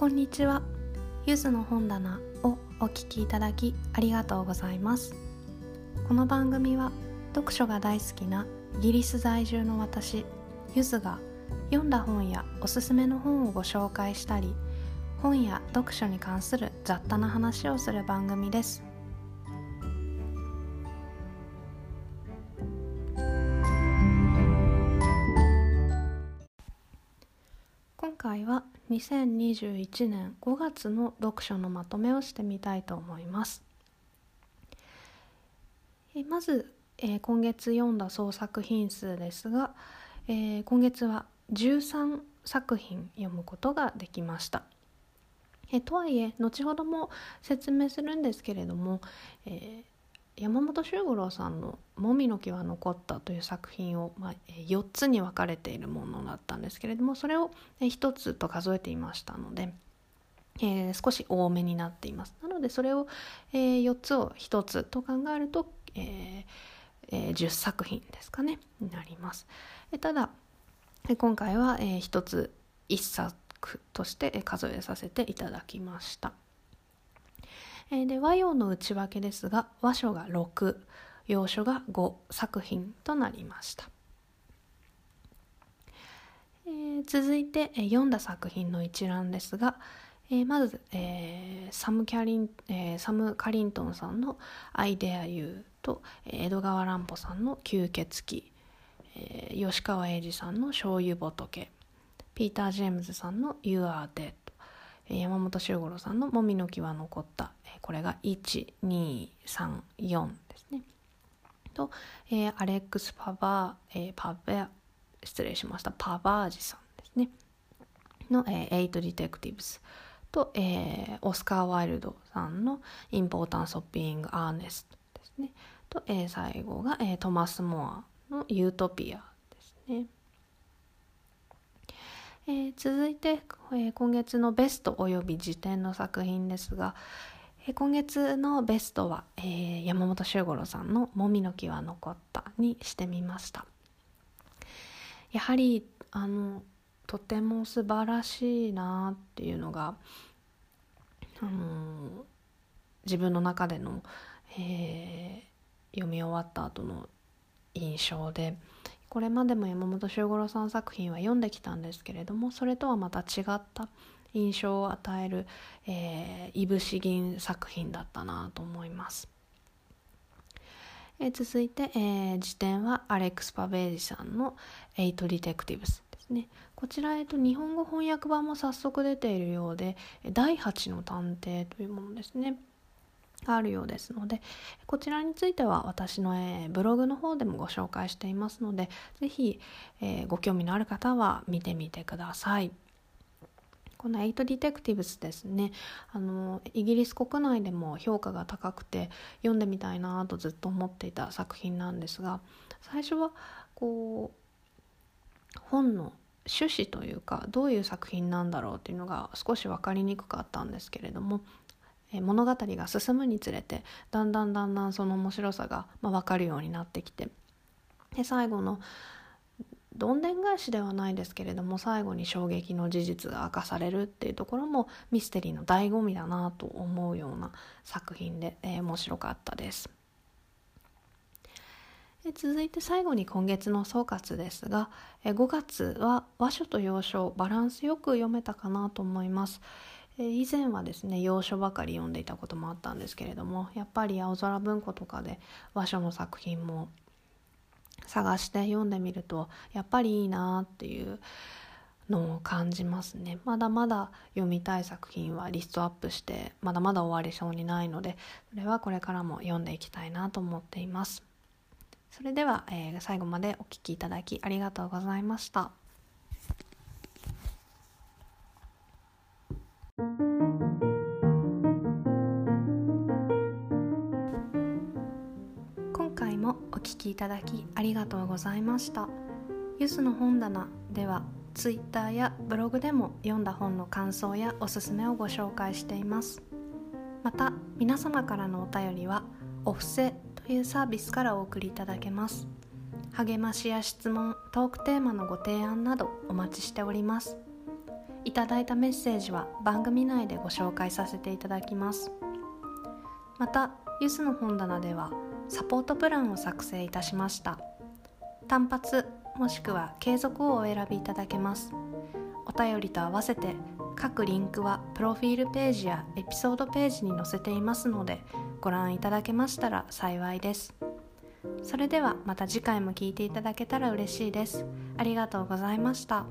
こんにちは。ゆずの本棚をお聞きいただきありがとうございます。この番組は読書が大好きなイギリス在住の私ゆずが読んだ本やおすすめの本をご紹介したり本や読書に関する雑多な話をする番組です。回は2021年5月の読書のまとめをしてみたいと思います。えまず、えー、今月読んだ総作品数ですが、えー、今月は13作品読むことができました。えとはいえ後ほども説明するんですけれども、えー、山本周五郎さんの「もみの木は残った」という作品を、まあ、4つに分かれているものだったんですけれどもそれを1つと数えていましたので。えー、少し多めになっていますなのでそれを、えー、4つを1つと考えると、えーえ、10作品ですかねになります、えただ今回は、え、1つ1作として数えさせていただきました。えで和洋の内訳ですが和書が6洋書が5作品となりました。えー、続いて、えー、読んだ作品の一覧ですが、えー、まず、えー、サムキャリン、えー、サム・カリントンさんの「アイデア・ユー」と江戸川乱歩さんの「吸血鬼」えー、吉川英治さんの「醤油仏」ピーター・ジェームズさんの「You Are Dead」山本周五郎さんの「もみの木は残った」これが1234ですね。と、えー、アレックス・パバー、えー、パベ失礼しましたパバージさんですねの「えー、 Eight Detectives」と、えー、オスカー・ワイルドさんの「 Importance of Being Earnest」ですねと、えー、最後が、えー、トマス・モアの「ユートピア」ですね。えー、続いて、えー、今月のベストおよび次点の作品ですが、えー、今月のベストは、え、山本周五郎さんの「もみの木は残った」にしてみました。やはりあのとても素晴らしいなっていうのがあの自分の中での、え、読み終わった後の印象でこれまでも山本周五郎さん作品は読んできたんですけれどもそれとはまた違った印象を与える、え、いぶし銀作品だったなと思います。え、続いて、えー、辞典はアレックス・パベージさんの「エイト・ディテクティブス」ですねこちら、えーと、日本語翻訳版も早速出ているようで「第8の探偵」というものですね。があるようですのでこちらについては私の、え、ブログの方でもご紹介していますので是非、え、ご興味のある方は見てみてください。この「エイト・ディテクティブス」ですねあのイギリス国内でも評価が高くて読んでみたいなとずっと思っていた作品なんですが最初はこう本の趣旨というかどういう作品なんだろうっていうのが少し分かりにくかったんですけれどもえ物語が進むにつれてだんだんだんだんその面白さが、まあ、分かるようになってきてで最後のどんでん返しではないですけれども最後に衝撃の事実が明かされるっていうところもミステリーの醍醐味だなと思うような作品で、えー、面白かったです。続いて最後に今月の総括ですが5月は和書と洋書バランスよく読めたかなと思います。以前はですね洋書ばかり読んでいたこともあったんですけれどもやっぱり青空文庫とかで和書の作品も探して読んでみるとやっぱりいいなっていうのを感じますね。まだまだ読みたい作品はリストアップしてまだまだ終わりそうにないのでそれはこれからも読んでいきたいなと思っています。それでは、えー、最後までお聴きいただきありがとうございました。もお聞きいただきありがとうございました。ゆずの本棚ではツイッターやブログでも読んだ本の感想やおすすめをご紹介しています。また皆様からのお便りはお布施というサービスからお送りいただけます。励ましや質問トークテーマのご提案などお待ちしております。いただいたメッセージは番組内でご紹介させていただきます。またゆずの本棚ではサポートプランを作成いたしました。単発もしくは継続をお選びいただけます。お便りと合わせて各リンクはプロフィールページやエピソードページに載せていますのでご覧いただけましたら幸いです。それではまた次回も聴いていただけたら嬉しいです。ありがとうございました。